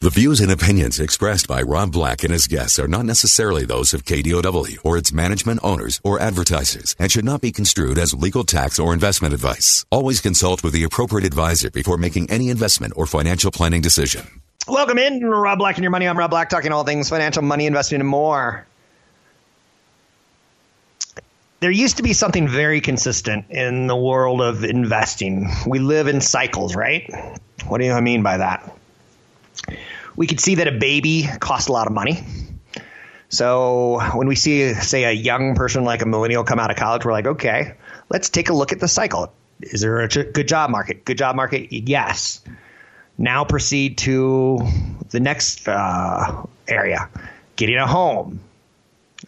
The views and opinions expressed by Rob Black and his guests are not necessarily those of KDOW or its management owners or advertisers and should not be construed as legal tax or investment advice. Always consult with the appropriate advisor before making any investment or financial planning decision. Welcome in, Rob Black and your money. I'm Rob Black, talking all things financial, money, investing, and more. There used to be something very consistent in the world of investing. We live in cycles, right? What do I mean by that? We could see that a baby costs a lot of money. So when we see, say, a young person like a millennial come out of college, we're like, okay, let's take a look at the cycle. Is there a good job market? Good job market? Yes. Now proceed to the next uh, area, getting a home.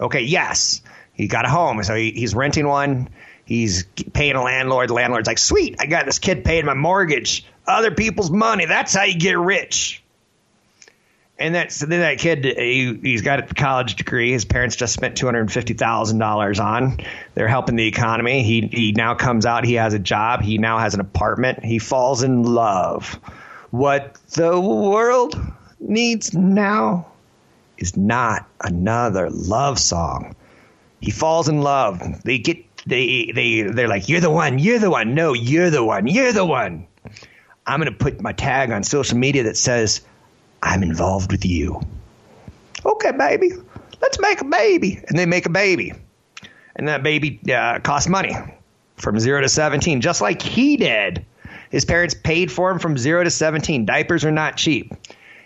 Okay, yes, he got a home, so he, he's renting one. He's paying a landlord. The landlord's like, sweet, I got this kid paying my mortgage. Other people's money. That's how you get rich and that so then that kid he, he's got a college degree. His parents just spent $250000 on. They're helping the economy. He he now comes out. He has a job. He now has an apartment. He falls in love. What the world needs now is not another love song. He falls in love. They get they they they're like you're the one. You're the one. No you're the one. You're the one. I'm going to put my tag on social media that says I'm involved with you. Okay, baby, let's make a baby. And they make a baby. And that baby uh, costs money from zero to 17, just like he did. His parents paid for him from zero to 17. Diapers are not cheap.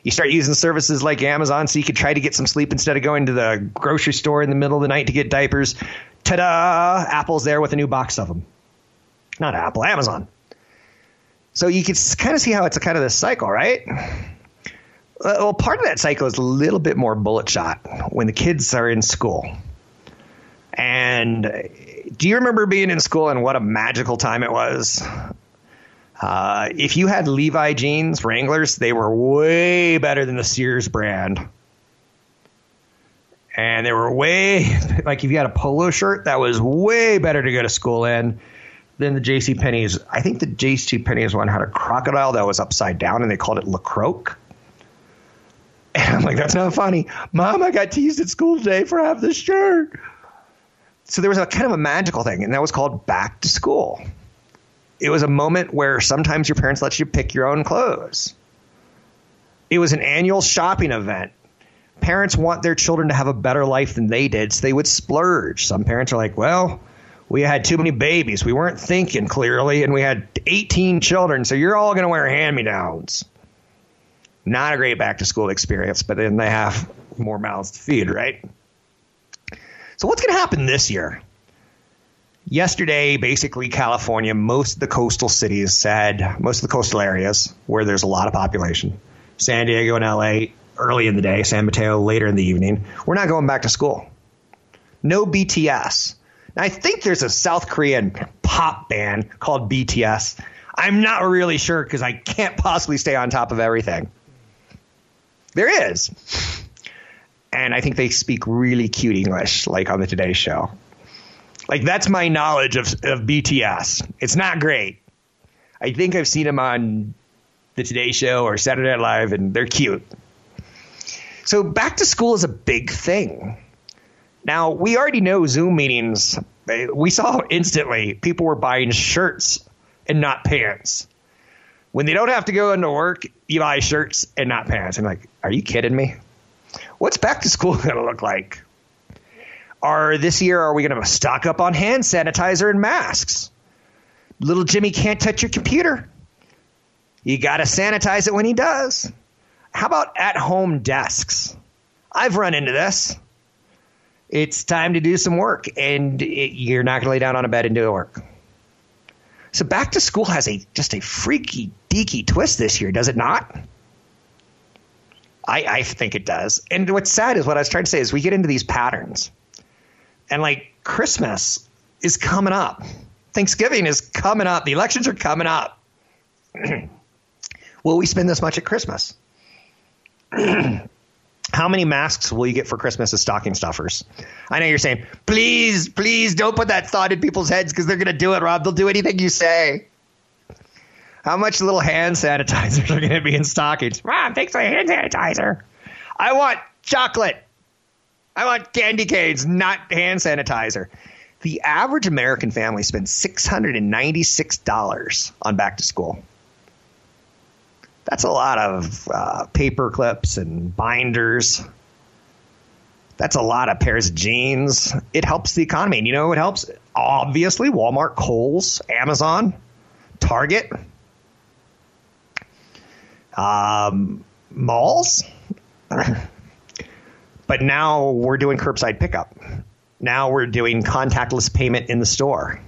You start using services like Amazon so you could try to get some sleep instead of going to the grocery store in the middle of the night to get diapers. Ta da! Apple's there with a new box of them. Not Apple, Amazon. So you can kind of see how it's a kind of this cycle, right? Uh, well, part of that cycle is a little bit more bullet shot when the kids are in school. And do you remember being in school and what a magical time it was? Uh, if you had Levi jeans, Wranglers, they were way better than the Sears brand. And they were way, like if you had a polo shirt, that was way better to go to school in than the J.C. Penney's. I think the J.C. Penney's one had a crocodile that was upside down and they called it LeCroc. And I'm like, that's not funny. Mom, I got teased at school today for having this shirt. So there was a kind of a magical thing, and that was called back to school. It was a moment where sometimes your parents let you pick your own clothes. It was an annual shopping event. Parents want their children to have a better life than they did, so they would splurge. Some parents are like, well, we had too many babies. We weren't thinking clearly, and we had 18 children, so you're all going to wear hand me downs. Not a great back to school experience, but then they have more mouths to feed, right? So what's going to happen this year? Yesterday, basically, California, most of the coastal cities said, most of the coastal areas where there's a lot of population, San Diego and LA early in the day, San Mateo later in the evening, we're not going back to school. No BTS. I think there's a South Korean pop band called BTS. I'm not really sure because I can't possibly stay on top of everything. There is. And I think they speak really cute English, like on the Today Show. Like that's my knowledge of, of BTS. It's not great. I think I've seen them on the Today Show or Saturday Night Live, and they're cute. So back to school is a big thing. Now we already know Zoom meetings. We saw instantly people were buying shirts and not pants when they don't have to go into work, you buy shirts and not pants. I'm like, are you kidding me? What's back to school going to look like? Are this year are we going to stock up on hand sanitizer and masks? Little Jimmy can't touch your computer. You got to sanitize it when he does. How about at home desks? I've run into this. It's time to do some work, and it, you're not going to lay down on a bed and do the work. So back to school has a just a freaky deaky twist this year, does it not? I, I think it does. And what's sad is what I was trying to say is we get into these patterns. And like Christmas is coming up. Thanksgiving is coming up. The elections are coming up. will we spend this much at Christmas? How many masks will you get for Christmas as stocking stuffers? I know you're saying, please, please don't put that thought in people's heads because they're going to do it, Rob. They'll do anything you say. How much little hand sanitizers are going to be in stockings? Rob, thanks for hand sanitizer. I want chocolate. I want candy canes, not hand sanitizer. The average American family spends $696 on back to school. That's a lot of uh, paper clips and binders. That's a lot of pairs of jeans. It helps the economy. And you know what helps? Obviously, Walmart, Kohl's, Amazon, Target, um, malls. but now we're doing curbside pickup. Now we're doing contactless payment in the store.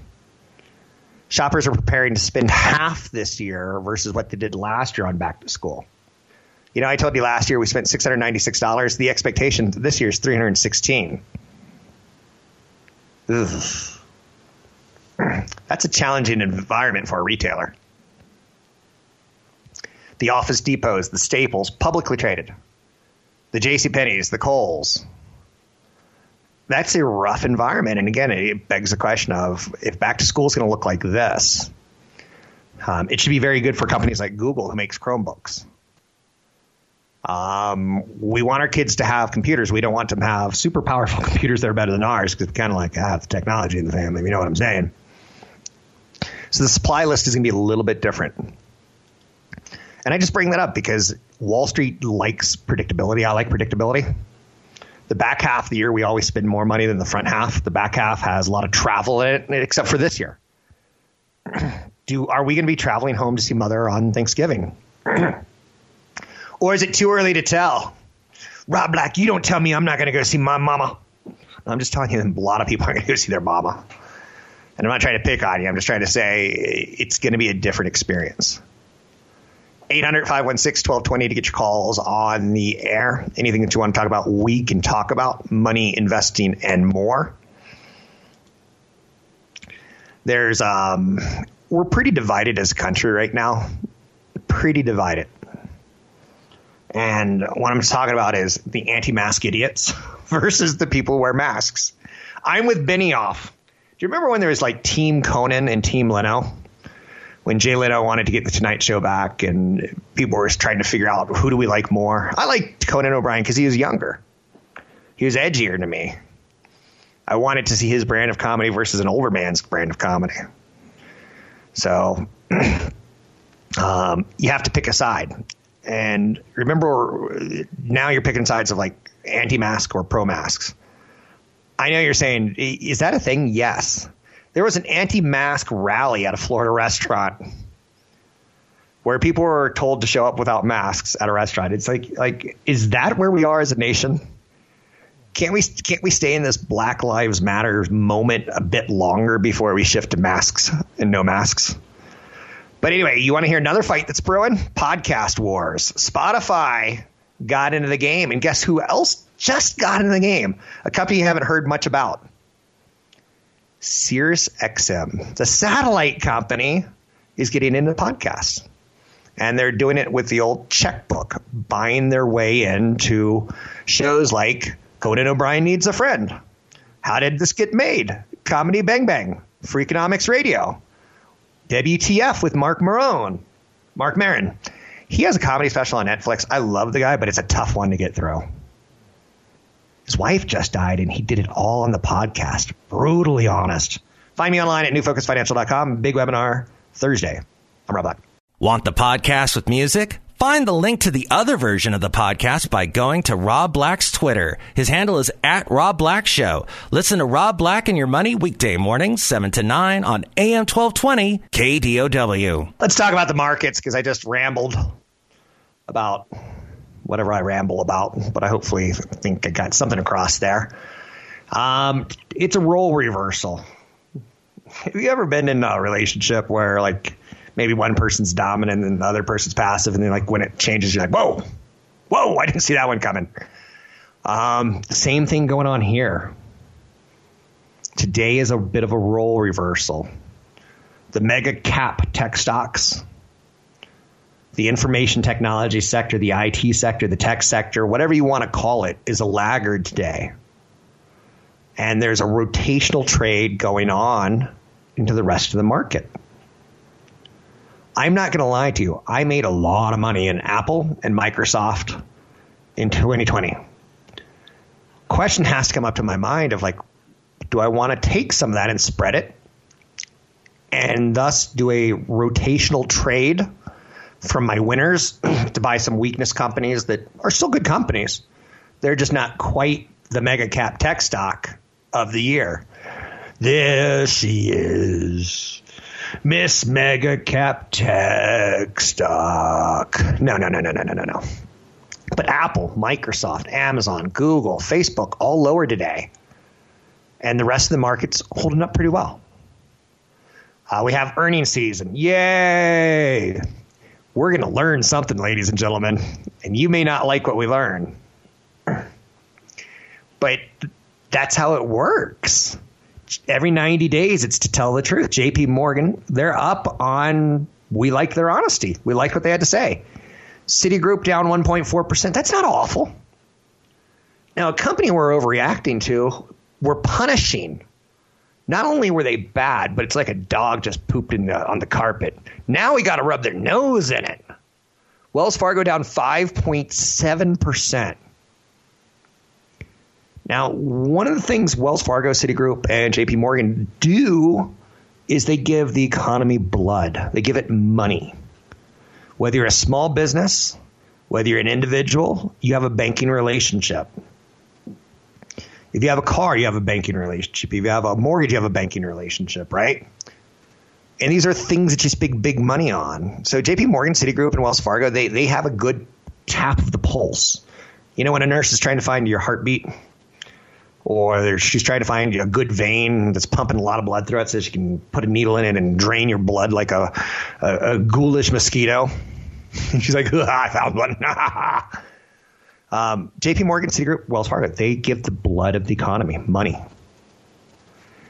Shoppers are preparing to spend half this year versus what they did last year on back to school. You know, I told you last year we spent $696. The expectation this year is 316. Ugh. That's a challenging environment for a retailer. The Office Depots, the Staples, publicly traded. The J.C. Penney's, the Kohl's, that's a rough environment. And again, it begs the question of if back to school is going to look like this, um, it should be very good for companies like Google who makes Chromebooks. Um, we want our kids to have computers. We don't want them to have super powerful computers that are better than ours because it's kind of like, ah, the technology in the family. You know what I'm saying? So the supply list is going to be a little bit different. And I just bring that up because Wall Street likes predictability. I like predictability the back half of the year we always spend more money than the front half. The back half has a lot of travel in it, except for this year. Do are we going to be traveling home to see mother on Thanksgiving? or is it too early to tell? Rob Black, you don't tell me I'm not going to go see my mama. I'm just telling you, a lot of people are going to go see their mama. And I'm not trying to pick on you. I'm just trying to say it's going to be a different experience. 800 516 1220 to get your calls on the air. Anything that you want to talk about, we can talk about money, investing, and more. There's, um, we're pretty divided as a country right now. Pretty divided. And what I'm talking about is the anti mask idiots versus the people who wear masks. I'm with Benioff. Do you remember when there was like Team Conan and Team Leno? When Jay Leno wanted to get the Tonight Show back, and people were trying to figure out who do we like more. I liked Conan O'Brien because he was younger. He was edgier to me. I wanted to see his brand of comedy versus an older man's brand of comedy. So um, you have to pick a side. And remember, now you're picking sides of like anti mask or pro masks. I know you're saying, is that a thing? Yes. There was an anti-mask rally at a Florida restaurant where people were told to show up without masks at a restaurant. It's like like is that where we are as a nation? Can't we can't we stay in this Black Lives Matter moment a bit longer before we shift to masks and no masks? But anyway, you want to hear another fight that's brewing? Podcast wars. Spotify got into the game, and guess who else just got into the game? A company you haven't heard much about. Sirius XM, the satellite company, is getting into podcasts. And they're doing it with the old checkbook, buying their way into shows like Conan O'Brien Needs a Friend. How did this get made? Comedy Bang Bang, Freakonomics Radio, WTF with Marc Maron, Marc Maron. He has a comedy special on Netflix. I love the guy, but it's a tough one to get through. His wife just died, and he did it all on the podcast. Brutally honest. Find me online at newfocusfinancial.com. Big webinar Thursday. I'm Rob Black. Want the podcast with music? Find the link to the other version of the podcast by going to Rob Black's Twitter. His handle is at Rob Black Show. Listen to Rob Black and Your Money weekday mornings, 7 to 9 on AM 1220 KDOW. Let's talk about the markets because I just rambled about whatever I ramble about, but I hopefully think I got something across there. Um, it's a role reversal. Have you ever been in a relationship where like maybe one person's dominant and the other person's passive, and then like when it changes, you're like, whoa, whoa, I didn't see that one coming. Um, same thing going on here. Today is a bit of a role reversal. The mega cap tech stocks, the information technology sector, the IT sector, the tech sector, whatever you want to call it, is a laggard today. And there's a rotational trade going on into the rest of the market. I'm not going to lie to you. I made a lot of money in Apple and Microsoft in 2020. Question has to come up to my mind of like, do I want to take some of that and spread it and thus do a rotational trade from my winners to buy some weakness companies that are still good companies? They're just not quite the mega cap tech stock of the year. There she is. Miss Mega Cap Tech Stock. No, no, no, no, no, no, no, no. But Apple, Microsoft, Amazon, Google, Facebook, all lower today. And the rest of the market's holding up pretty well. Uh, we have earnings season. Yay! We're going to learn something, ladies and gentlemen. And you may not like what we learn. But that's how it works. Every 90 days, it's to tell the truth. JP Morgan, they're up on, we like their honesty. We like what they had to say. Citigroup down 1.4%. That's not awful. Now, a company we're overreacting to, we're punishing. Not only were they bad, but it's like a dog just pooped in the, on the carpet. Now we got to rub their nose in it. Wells Fargo down 5.7%. Now, one of the things Wells Fargo, Citigroup, and JP Morgan do is they give the economy blood, they give it money. Whether you're a small business, whether you're an individual, you have a banking relationship. If you have a car, you have a banking relationship. If you have a mortgage, you have a banking relationship, right? And these are things that you spend big money on. So JP Morgan, Citigroup, and Wells Fargo, they, they have a good tap of the pulse. You know, when a nurse is trying to find your heartbeat, or she's trying to find a good vein that's pumping a lot of blood through it so she can put a needle in it and drain your blood like a, a, a ghoulish mosquito. She's like, I found one. um, JP Morgan, Citigroup, Wells Fargo, they give the blood of the economy money.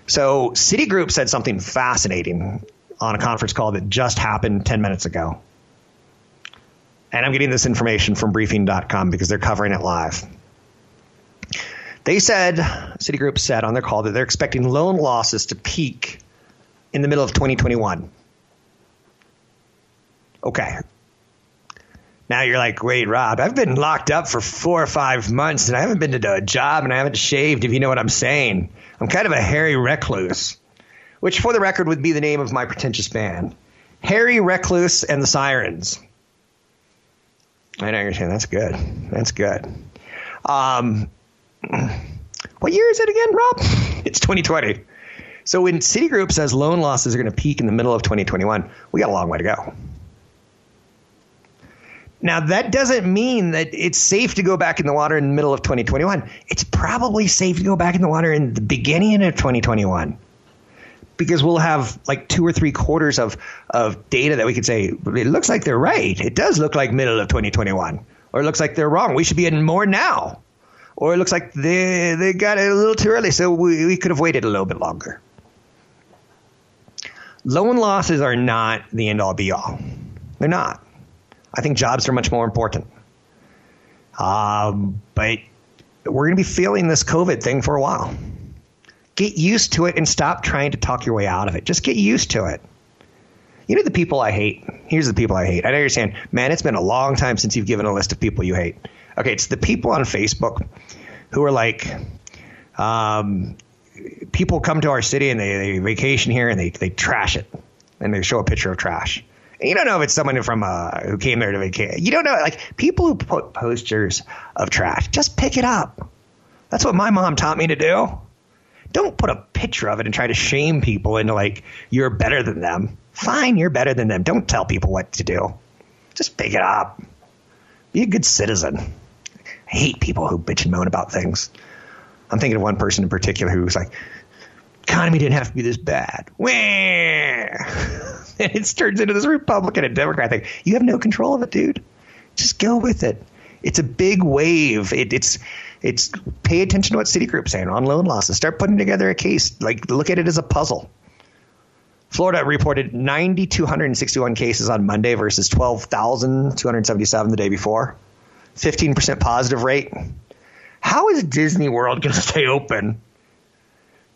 So Citigroup said something fascinating on a conference call that just happened 10 minutes ago. And I'm getting this information from briefing.com because they're covering it live. They said, Citigroup said on their call that they're expecting loan losses to peak in the middle of 2021. Okay. Now you're like, wait, Rob, I've been locked up for four or five months and I haven't been to a job and I haven't shaved, if you know what I'm saying. I'm kind of a hairy recluse, which for the record would be the name of my pretentious band. Harry Recluse and the Sirens. I know you're saying that's good. That's good. Um, what year is it again, Rob? It's 2020. So when Citigroup says loan losses are going to peak in the middle of 2021, we got a long way to go. Now, that doesn't mean that it's safe to go back in the water in the middle of 2021. It's probably safe to go back in the water in the beginning of 2021 because we'll have like two or three quarters of, of data that we could say, it looks like they're right. It does look like middle of 2021. Or it looks like they're wrong. We should be in more now or it looks like they they got it a little too early, so we, we could have waited a little bit longer. Loan losses are not the end all be all. They're not. I think jobs are much more important. Um, but we're going to be feeling this COVID thing for a while. Get used to it and stop trying to talk your way out of it. Just get used to it. You know the people I hate? Here's the people I hate. I know you're saying, man, it's been a long time since you've given a list of people you hate. Okay, it's the people on Facebook who are like, um, people come to our city and they, they vacation here and they, they trash it and they show a picture of trash. You don't know if it's someone from uh, who came there to vacation. You don't know, like people who put posters of trash, just pick it up. That's what my mom taught me to do. Don't put a picture of it and try to shame people into like you're better than them. Fine, you're better than them. Don't tell people what to do. Just pick it up. Be a good citizen. I hate people who bitch and moan about things. I'm thinking of one person in particular who was like, economy didn't have to be this bad. Wah! and it turns into this Republican and Democrat thing. You have no control of it, dude. Just go with it. It's a big wave. It, it's it's pay attention to what Citigroup's saying on loan losses. Start putting together a case. Like look at it as a puzzle. Florida reported 9,261 cases on Monday versus 12,277 the day before. 15% positive rate. How is Disney World going to stay open?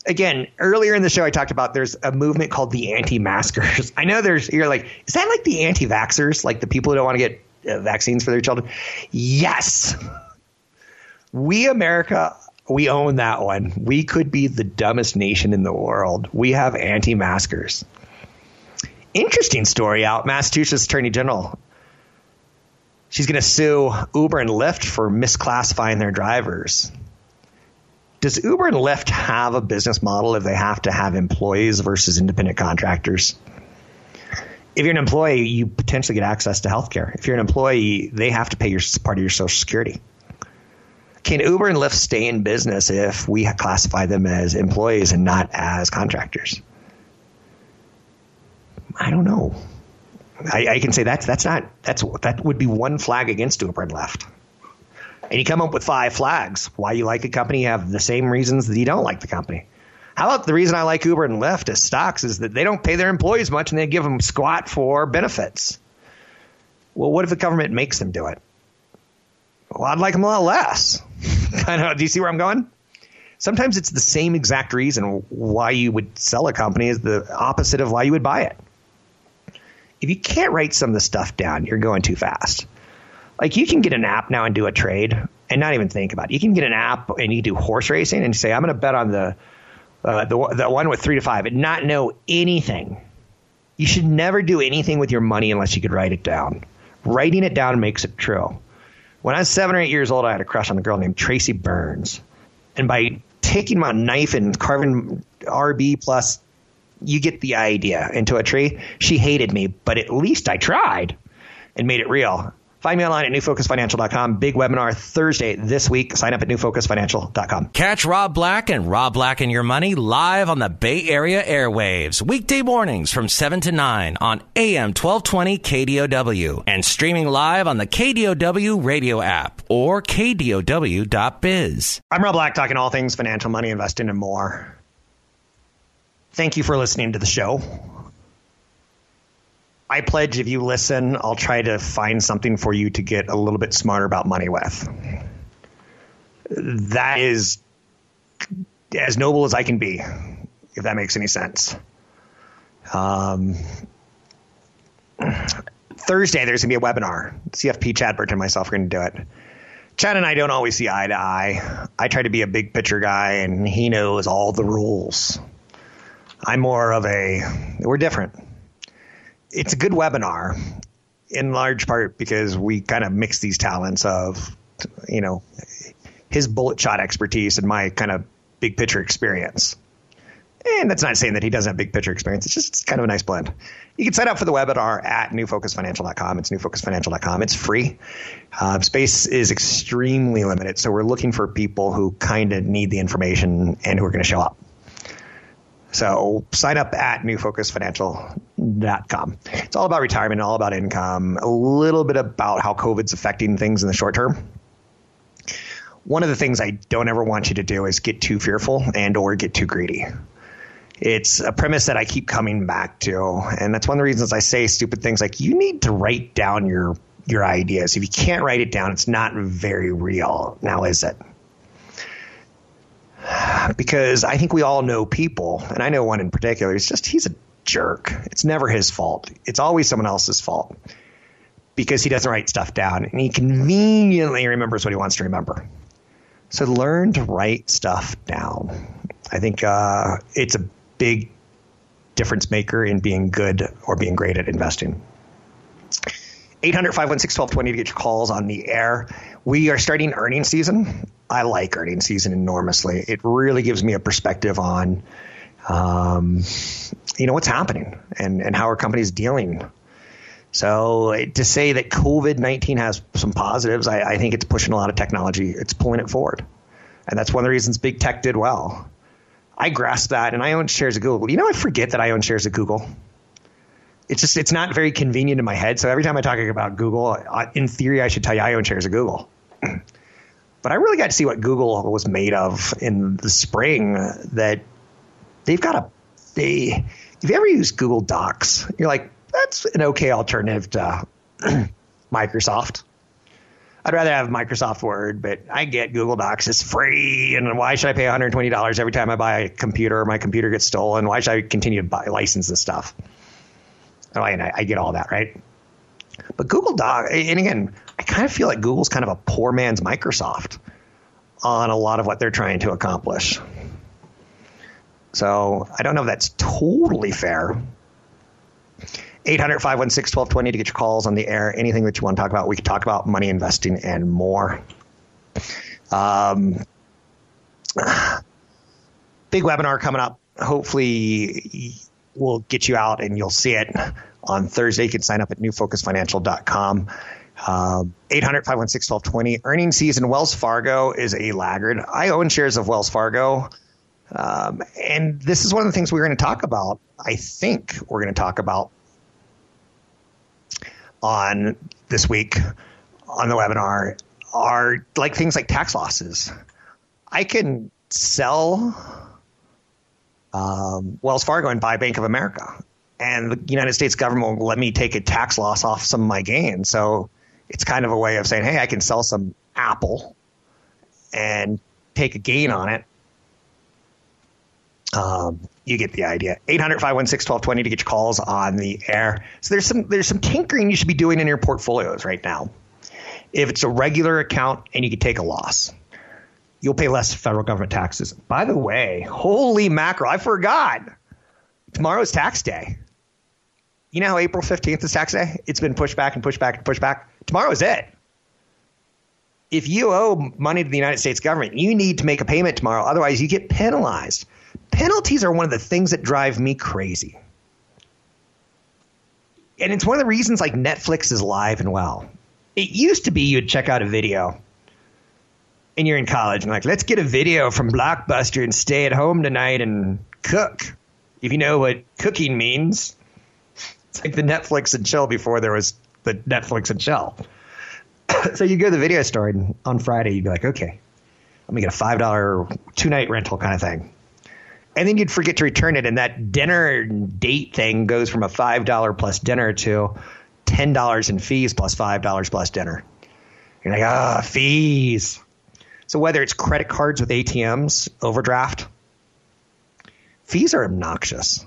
Again, earlier in the show, I talked about there's a movement called the anti-maskers. I know there's, you're like, is that like the anti-vaxxers, like the people who don't want to get uh, vaccines for their children? Yes. We, America, we own that one. We could be the dumbest nation in the world. We have anti maskers. Interesting story out. Massachusetts Attorney General. She's going to sue Uber and Lyft for misclassifying their drivers. Does Uber and Lyft have a business model if they have to have employees versus independent contractors? If you're an employee, you potentially get access to health care. If you're an employee, they have to pay your part of your Social Security. Can Uber and Lyft stay in business if we classify them as employees and not as contractors? I don't know. I, I, can say that's that's not that's that would be one flag against Uber and Lyft. And you come up with five flags why you like a company. Have the same reasons that you don't like the company. How about the reason I like Uber and Lyft as stocks is that they don't pay their employees much and they give them squat for benefits. Well, what if the government makes them do it? Well, I'd like them a lot less. kind of. Do you see where I'm going? Sometimes it's the same exact reason why you would sell a company is the opposite of why you would buy it. If you can't write some of the stuff down, you're going too fast. Like you can get an app now and do a trade and not even think about it. You can get an app and you do horse racing and say, I'm going to bet on the, uh, the the one with three to five and not know anything. You should never do anything with your money unless you could write it down. Writing it down makes it true. When I was seven or eight years old, I had a crush on a girl named Tracy Burns. And by taking my knife and carving RB plus, you get the idea into a tree. She hated me, but at least I tried and made it real. Find me online at newfocusfinancial.com. Big webinar Thursday this week. Sign up at newfocusfinancial.com. Catch Rob Black and Rob Black and Your Money live on the Bay Area airwaves, weekday mornings from 7 to 9 on AM 1220 KDOW and streaming live on the KDOW radio app or KDOW.biz. I'm Rob Black, talking all things financial, money, investing, and more. Thank you for listening to the show. I pledge if you listen, I'll try to find something for you to get a little bit smarter about money with. That is as noble as I can be, if that makes any sense. Um, Thursday, there's going to be a webinar. CFP Chadbert and myself are going to do it. Chad and I don't always see eye to eye. I try to be a big picture guy, and he knows all the rules. I'm more of a, we're different it's a good webinar in large part because we kind of mix these talents of, you know, his bullet shot expertise and my kind of big picture experience. And that's not saying that he doesn't have big picture experience. It's just it's kind of a nice blend. You can sign up for the webinar at newfocusfinancial.com. It's newfocusfinancial.com. It's free. Uh, space is extremely limited. So we're looking for people who kind of need the information and who are going to show up. So sign up at newfocusfinancial.com. It's all about retirement, all about income, a little bit about how COVID's affecting things in the short term. One of the things I don't ever want you to do is get too fearful and or get too greedy. It's a premise that I keep coming back to, and that's one of the reasons I say stupid things like you need to write down your your ideas. If you can't write it down, it's not very real. Now is it? Because I think we all know people, and I know one in particular. It's just he's a jerk. It's never his fault. It's always someone else's fault because he doesn't write stuff down and he conveniently remembers what he wants to remember. So learn to write stuff down. I think uh, it's a big difference maker in being good or being great at investing. 800 516 1220 to get your calls on the air. We are starting earnings season. I like earnings season enormously. It really gives me a perspective on, um, you know, what's happening and, and how our companies dealing. So to say that COVID 19 has some positives, I, I think it's pushing a lot of technology. It's pulling it forward. And that's one of the reasons big tech did well. I grasp that and I own shares of Google. You know, I forget that I own shares of Google it's just it's not very convenient in my head. So every time I talk about Google, in theory, I should tell you I own shares of Google. But I really got to see what Google was made of in the spring. That they've got a they. If you ever use Google Docs, you're like, that's an okay alternative to Microsoft. I'd rather have Microsoft Word, but I get Google Docs. It's free, and why should I pay $120 every time I buy a computer or my computer gets stolen? Why should I continue to buy license this stuff? Oh, and I, I get all that, right? But Google Doc, and again, I kind of feel like Google's kind of a poor man's Microsoft on a lot of what they're trying to accomplish. So I don't know if that's totally fair. 800 516 1220 to get your calls on the air. Anything that you want to talk about, we can talk about money investing and more. Um, big webinar coming up. Hopefully, we'll get you out and you'll see it on Thursday. You can sign up at newfocusfinancial.com. Um, 800 516 1220. Earning season, Wells Fargo is a laggard. I own shares of Wells Fargo. Um, and this is one of the things we're going to talk about. I think we're going to talk about on this week on the webinar are like things like tax losses. I can sell um, Wells Fargo and buy Bank of America, and the United States government will let me take a tax loss off some of my gains. So it's kind of a way of saying, hey, I can sell some Apple and take a gain on it. Um, you get the idea. 800 516 1220 to get your calls on the air. So there's some there's some tinkering you should be doing in your portfolios right now. If it's a regular account and you can take a loss, you'll pay less federal government taxes. By the way, holy mackerel, I forgot. Tomorrow's tax day. You know how April 15th is tax day? It's been pushed back and pushed back and pushed back. Tomorrow is it. If you owe money to the United States government, you need to make a payment tomorrow. Otherwise, you get penalized. Penalties are one of the things that drive me crazy. And it's one of the reasons like Netflix is live and well. It used to be you'd check out a video and you're in college and like, let's get a video from Blockbuster and stay at home tonight and cook. If you know what cooking means, it's like the Netflix and chill before there was the Netflix and chill. so you go to the video store and on Friday you'd be like, okay, let me get a five dollar two night rental kind of thing and then you'd forget to return it, and that dinner date thing goes from a five dollar plus dinner to ten dollars in fees plus five dollars plus dinner. You're like, ah, fees. So whether it's credit cards with ATMs, overdraft, fees are obnoxious.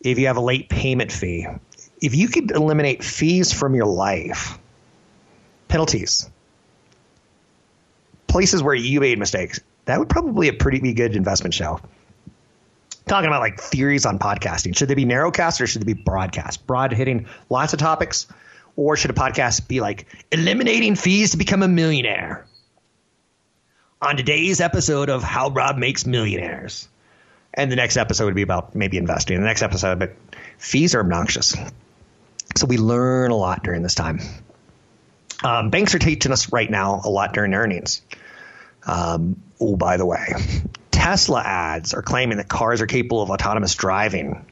If you have a late payment fee, if you could eliminate fees from your life, penalties, places where you made mistakes, that would probably be a pretty good investment show talking about like theories on podcasting. Should they be narrowcast or should they be broadcast? Broad hitting lots of topics, or should a podcast be like eliminating fees to become a millionaire? On today's episode of How Rob Makes Millionaires. And the next episode would be about maybe investing. The next episode, but fees are obnoxious. So we learn a lot during this time. Um, banks are teaching us right now a lot during earnings. Um, oh, by the way, Tesla ads are claiming that cars are capable of autonomous driving.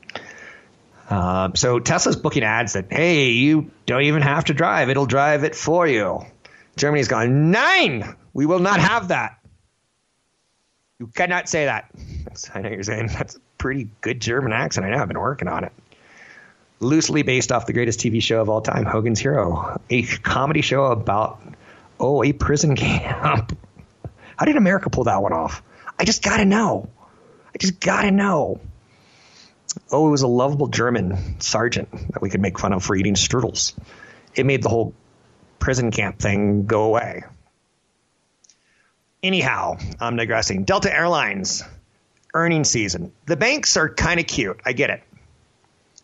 Uh, so Tesla's booking ads that, hey, you don't even have to drive. It'll drive it for you. Germany's gone, nein! We will not have that. You cannot say that. I know you're saying that's a pretty good German accent. I know. I've been working on it. Loosely based off the greatest TV show of all time, Hogan's Hero, a comedy show about, oh, a prison camp. How did America pull that one off? I just got to know. I just got to know. Oh, it was a lovable German sergeant that we could make fun of for eating strudels. It made the whole prison camp thing go away. Anyhow, I'm digressing. Delta Airlines earning season. The banks are kind of cute. I get it.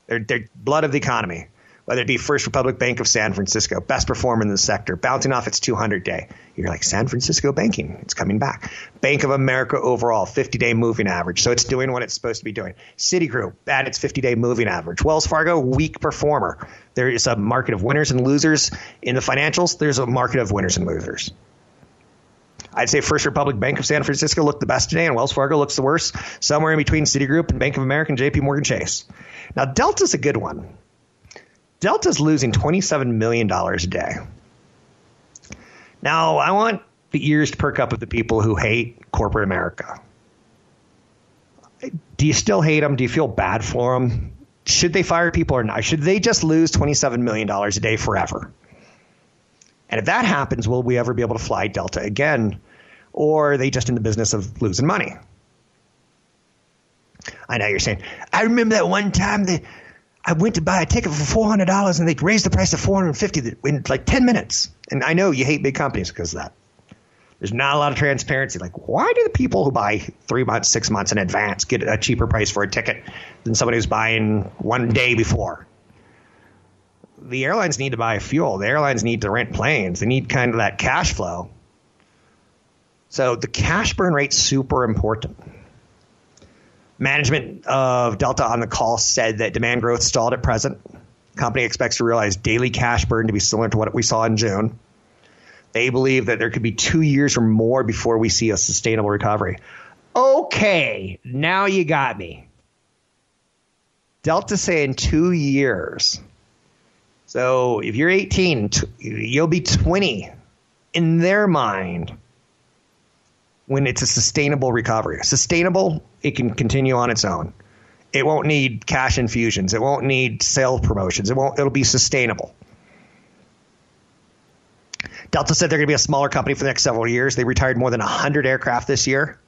They're, they're blood of the economy whether it be First Republic Bank of San Francisco, best performer in the sector, bouncing off its 200 day. You're like, San Francisco banking, it's coming back. Bank of America overall, 50 day moving average. So it's doing what it's supposed to be doing. Citigroup at its 50 day moving average. Wells Fargo, weak performer. There is a market of winners and losers in the financials. There's a market of winners and losers. I'd say First Republic Bank of San Francisco looked the best today, and Wells Fargo looks the worst, somewhere in between Citigroup and Bank of America and JP Morgan Chase. Now, Delta's a good one. Delta's losing $27 million a day. Now, I want the ears to perk up of the people who hate corporate America. Do you still hate them? Do you feel bad for them? Should they fire people or not? Should they just lose $27 million a day forever? And if that happens, will we ever be able to fly Delta again? Or are they just in the business of losing money? I know you're saying, I remember that one time that I went to buy a ticket for four hundred dollars and they raised the price to four hundred fifty in like ten minutes. And I know you hate big companies because of that. There's not a lot of transparency. Like, why do the people who buy three months, six months in advance get a cheaper price for a ticket than somebody who's buying one day before? The airlines need to buy fuel. The airlines need to rent planes. They need kind of that cash flow. So the cash burn rate's super important. Management of Delta on the call said that demand growth stalled at present. Company expects to realize daily cash burn to be similar to what we saw in June. They believe that there could be two years or more before we see a sustainable recovery. Okay, now you got me. Delta saying two years. So if you're 18, you'll be 20 in their mind when it's a sustainable recovery. Sustainable, it can continue on its own. It won't need cash infusions. It won't need sales promotions. It won't. It'll be sustainable. Delta said they're going to be a smaller company for the next several years. They retired more than 100 aircraft this year,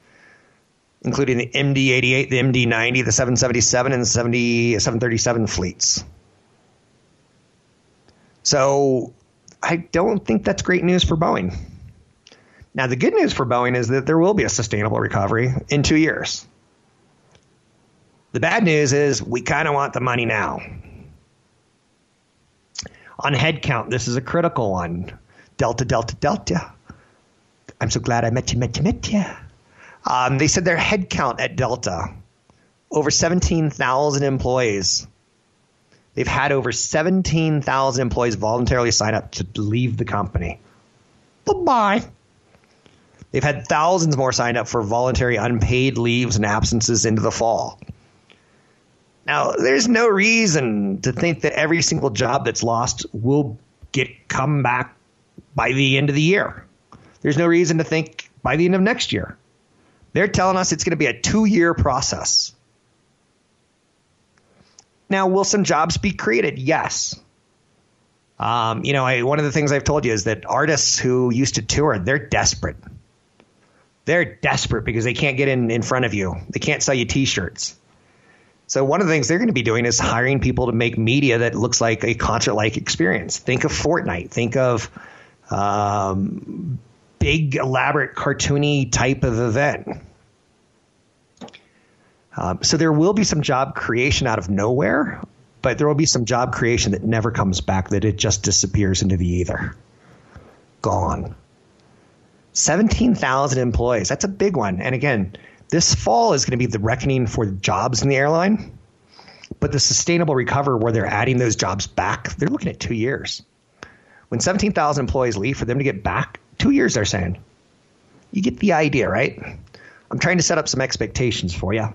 including the MD-88, the MD-90, the 777, and the 70, 737 fleets. So I don't think that's great news for Boeing. Now, the good news for Boeing is that there will be a sustainable recovery in two years. The bad news is we kind of want the money now. On headcount, this is a critical one. Delta, Delta, Delta. I'm so glad I met you, met you, met you. Um, they said their headcount at Delta, over 17,000 employees. They've had over 17,000 employees voluntarily sign up to leave the company. Bye bye. They've had thousands more signed up for voluntary unpaid leaves and absences into the fall. Now, there's no reason to think that every single job that's lost will get come back by the end of the year. There's no reason to think by the end of next year. They're telling us it's going to be a two year process. Now, will some jobs be created? Yes. Um, you know, I, one of the things I've told you is that artists who used to tour, they're desperate. They're desperate because they can't get in, in front of you. They can't sell you t-shirts. So one of the things they're going to be doing is hiring people to make media that looks like a concert-like experience. Think of Fortnite. Think of um, big, elaborate, cartoony type of event. Um, so there will be some job creation out of nowhere, but there will be some job creation that never comes back, that it just disappears into the ether. Gone. 17,000 employees. That's a big one. And again, this fall is going to be the reckoning for jobs in the airline. But the sustainable recovery where they're adding those jobs back, they're looking at two years. When 17,000 employees leave, for them to get back, two years, they're saying. You get the idea, right? I'm trying to set up some expectations for you.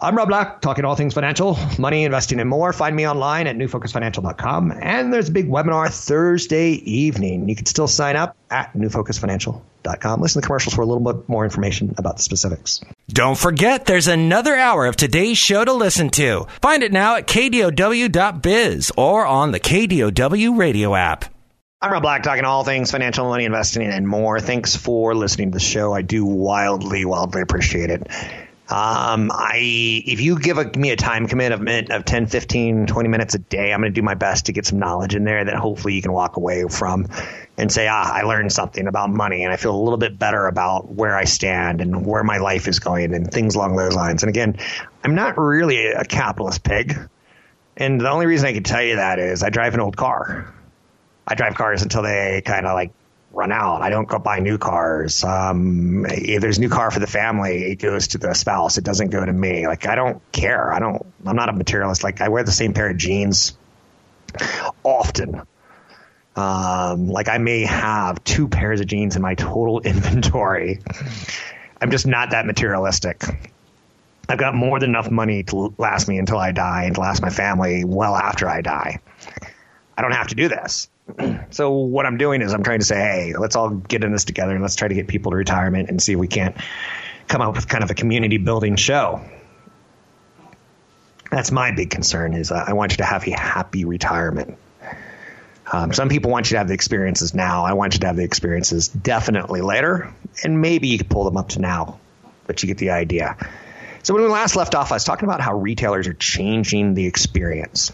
I'm Rob Black, talking all things financial, money, investing, and more. Find me online at newfocusfinancial.com. And there's a big webinar Thursday evening. You can still sign up at newfocusfinancial.com. Listen to the commercials for a little bit more information about the specifics. Don't forget, there's another hour of today's show to listen to. Find it now at kdow.biz or on the KDOW radio app. I'm Rob Black, talking all things financial, money, investing, and more. Thanks for listening to the show. I do wildly, wildly appreciate it. Um, I if you give a, me a time commitment of 10, 15, 20 minutes a day, I'm going to do my best to get some knowledge in there that hopefully you can walk away from and say, ah, I learned something about money and I feel a little bit better about where I stand and where my life is going and things along those lines. And again, I'm not really a capitalist pig. And the only reason I can tell you that is I drive an old car. I drive cars until they kind of like run out. I don't go buy new cars. Um, if there's new car for the family, it goes to the spouse. It doesn't go to me. Like I don't care. I don't. I'm not a materialist. Like I wear the same pair of jeans often. Um, like I may have two pairs of jeans in my total inventory. I'm just not that materialistic. I've got more than enough money to last me until I die and to last my family well after I die. I don't have to do this so what I'm doing is I'm trying to say, hey, let's all get in this together and let's try to get people to retirement and see if we can't come up with kind of a community building show. That's my big concern is uh, I want you to have a happy retirement. Um, some people want you to have the experiences now. I want you to have the experiences definitely later, and maybe you could pull them up to now, but you get the idea. So when we last left off, I was talking about how retailers are changing the experience.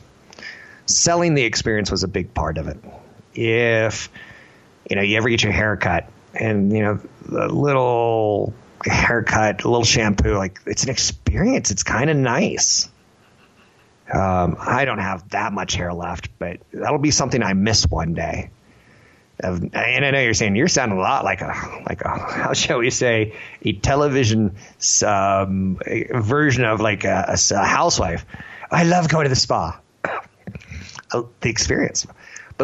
Selling the experience was a big part of it. If you know you ever get your haircut, and you know a little haircut, a little shampoo, like it's an experience. It's kind of nice. Um, I don't have that much hair left, but that'll be something I miss one day. and I know you're saying you're sounding a lot like a like a how shall we say a television um, version of like a, a, housewife. I love going to the spa, oh, the experience.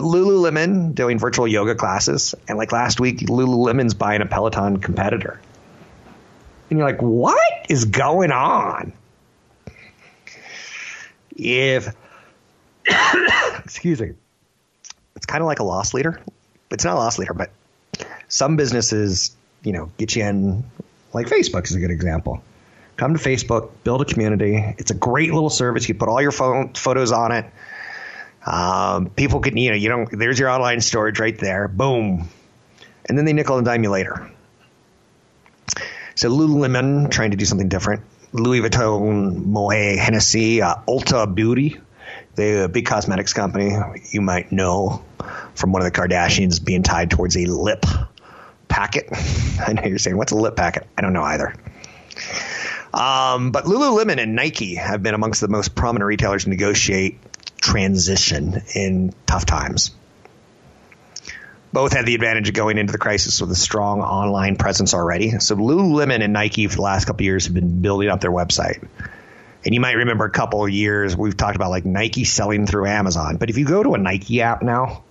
But Lululemon doing virtual yoga classes, and like last week, Lululemon's buying a Peloton competitor, and you're like, what is going on? if excuse me, it's kind of like a loss leader. It's not a loss leader, but some businesses, you know, get you in. Like Facebook is a good example. Come to Facebook, build a community. It's a great little service. You put all your phone, photos on it. Um, people can, you know, you don't. There's your online storage right there. Boom, and then they nickel and dime you later. So Lululemon trying to do something different. Louis Vuitton, Moet, Hennessy, uh, Ulta Beauty, the big cosmetics company you might know from one of the Kardashians being tied towards a lip packet. I know you're saying, what's a lip packet? I don't know either. Um, but Lululemon and Nike have been amongst the most prominent retailers to negotiate transition in tough times both had the advantage of going into the crisis with a strong online presence already. So Lululemon and Nike for the last couple years have been building up their website. And you might remember a couple of years we've talked about like Nike selling through Amazon. But if you go to a Nike app now,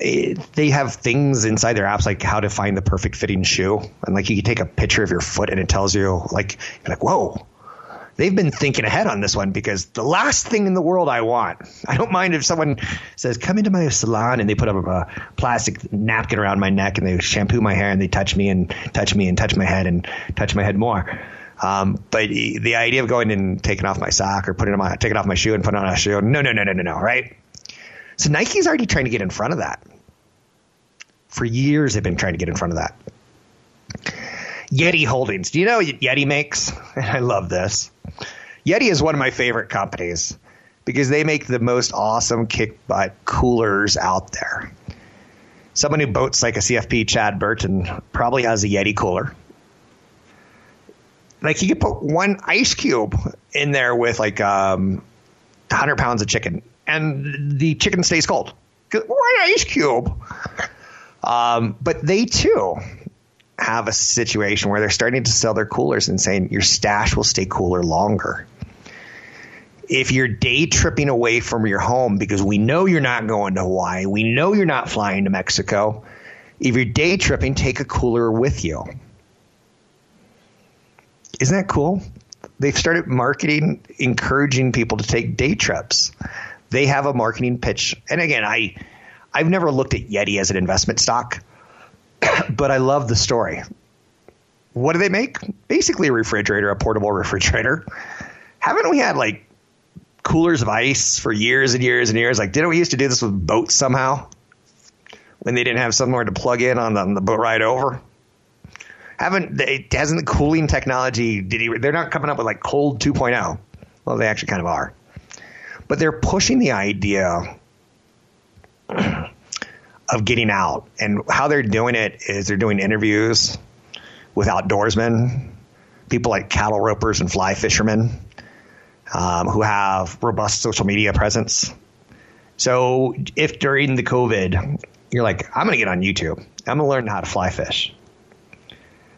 it, they have things inside their apps like how to find the perfect fitting shoe, and like you can take a picture of your foot and it tells you like like whoa, they've been thinking ahead on this one because the last thing in the world I want, I don't mind if someone says, come into my salon and they put up a plastic napkin around my neck and they shampoo my hair and they touch me and touch me and touch my head and touch my head more. Um, but the idea of going and taking off my sock or putting on my, taking off my shoe and putting on a shoe, no, no, no, no, no, no, right? So Nike's already trying to get in front of that. For years, they've been trying to get in front of that. Yeti Holdings. Do you know what Yeti makes? And I love this. Yeti is one of my favorite companies because they make the most awesome kick butt coolers out there. Someone who boats like a CFP Chad Burton probably has a Yeti cooler. Like you could put one ice cube in there with like um, 100 pounds of chicken, and the chicken stays cold. One ice cube. Um, but they too have a situation where they're starting to sell their coolers and saying your stash will stay cooler longer if you're day tripping away from your home because we know you're not going to Hawaii, we know you're not flying to Mexico. If you're day tripping, take a cooler with you. Isn't that cool? They've started marketing, encouraging people to take day trips. They have a marketing pitch. And again, I I've never looked at Yeti as an investment stock, but I love the story. What do they make? Basically a refrigerator, a portable refrigerator. Haven't we had like coolers of ice for years and years and years. Like, didn't we used to do this with boats somehow when they didn't have somewhere to plug in on the, on the boat ride over? Haven't they, hasn't the cooling technology? Did he? They're not coming up with like cold 2.0. Well, they actually kind of are, but they're pushing the idea of getting out, and how they're doing it is they're doing interviews with outdoorsmen, people like cattle ropers and fly fishermen um, who have robust social media presence. So if during the COVID, you're like, I'm going to get on YouTube, I'm going to learn how to fly fish.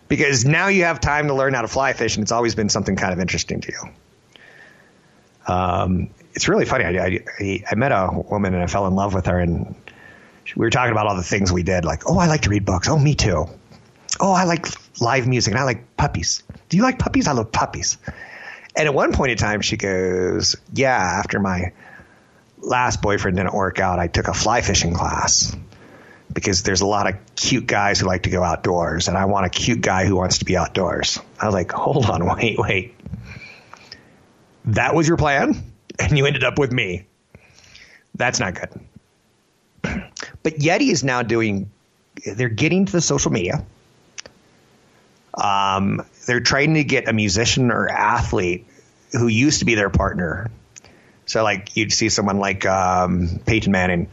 Because now you have time to learn how to fly fish, and it's always been something kind of interesting to you. Um, it's really funny. I, I, I met a woman and I fell in love with her, and we were talking about all the things we did. Like, oh, I like to read books. Oh, me too. Oh, I like live music, and I like puppies. Do you like puppies? I love puppies. And at one point in time, she goes, "Yeah, after my last boyfriend didn't work out, I took a fly fishing class because there's a lot of cute guys who like to go outdoors, and I want a cute guy who wants to be outdoors. I was like, hold on, wait, wait. That was your plan, and you ended up with me. That's not good. But Yeti is now doing, they're getting to the social media. Um, they're trying to get a musician or athlete who used to be their partner. So, like, you'd see someone like um, Peyton Manning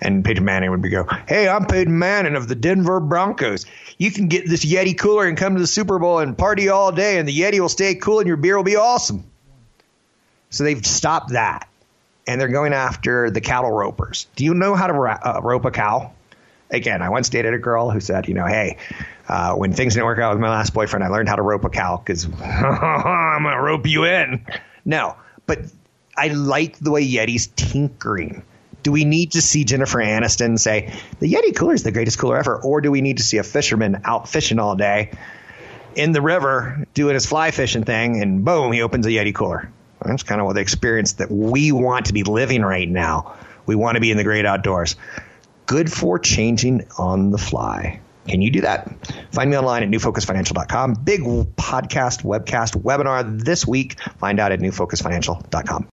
and Peyton Manning would be go, "Hey, I'm Peyton Manning of the Denver Broncos. You can get this Yeti cooler and come to the Super Bowl and party all day, and the Yeti will stay cool and your beer will be awesome." So they've stopped that, and they're going after the cattle ropers. Do you know how to ra- uh, rope a cow? Again, I once dated a girl who said, you know, hey, uh, when things didn't work out with my last boyfriend, I learned how to rope a cow because I'm gonna rope you in. No, but I like the way Yeti's tinkering. Do we need to see Jennifer Aniston say the Yeti cooler is the greatest cooler ever, or do we need to see a fisherman out fishing all day in the river doing his fly fishing thing, and boom, he opens a Yeti cooler? That's kind of what the experience that we want to be living right now. We want to be in the great outdoors. Good for changing on the fly. Can you do that? Find me online at newfocusfinancial.com. Big podcast, webcast, webinar this week. Find out at newfocusfinancial.com.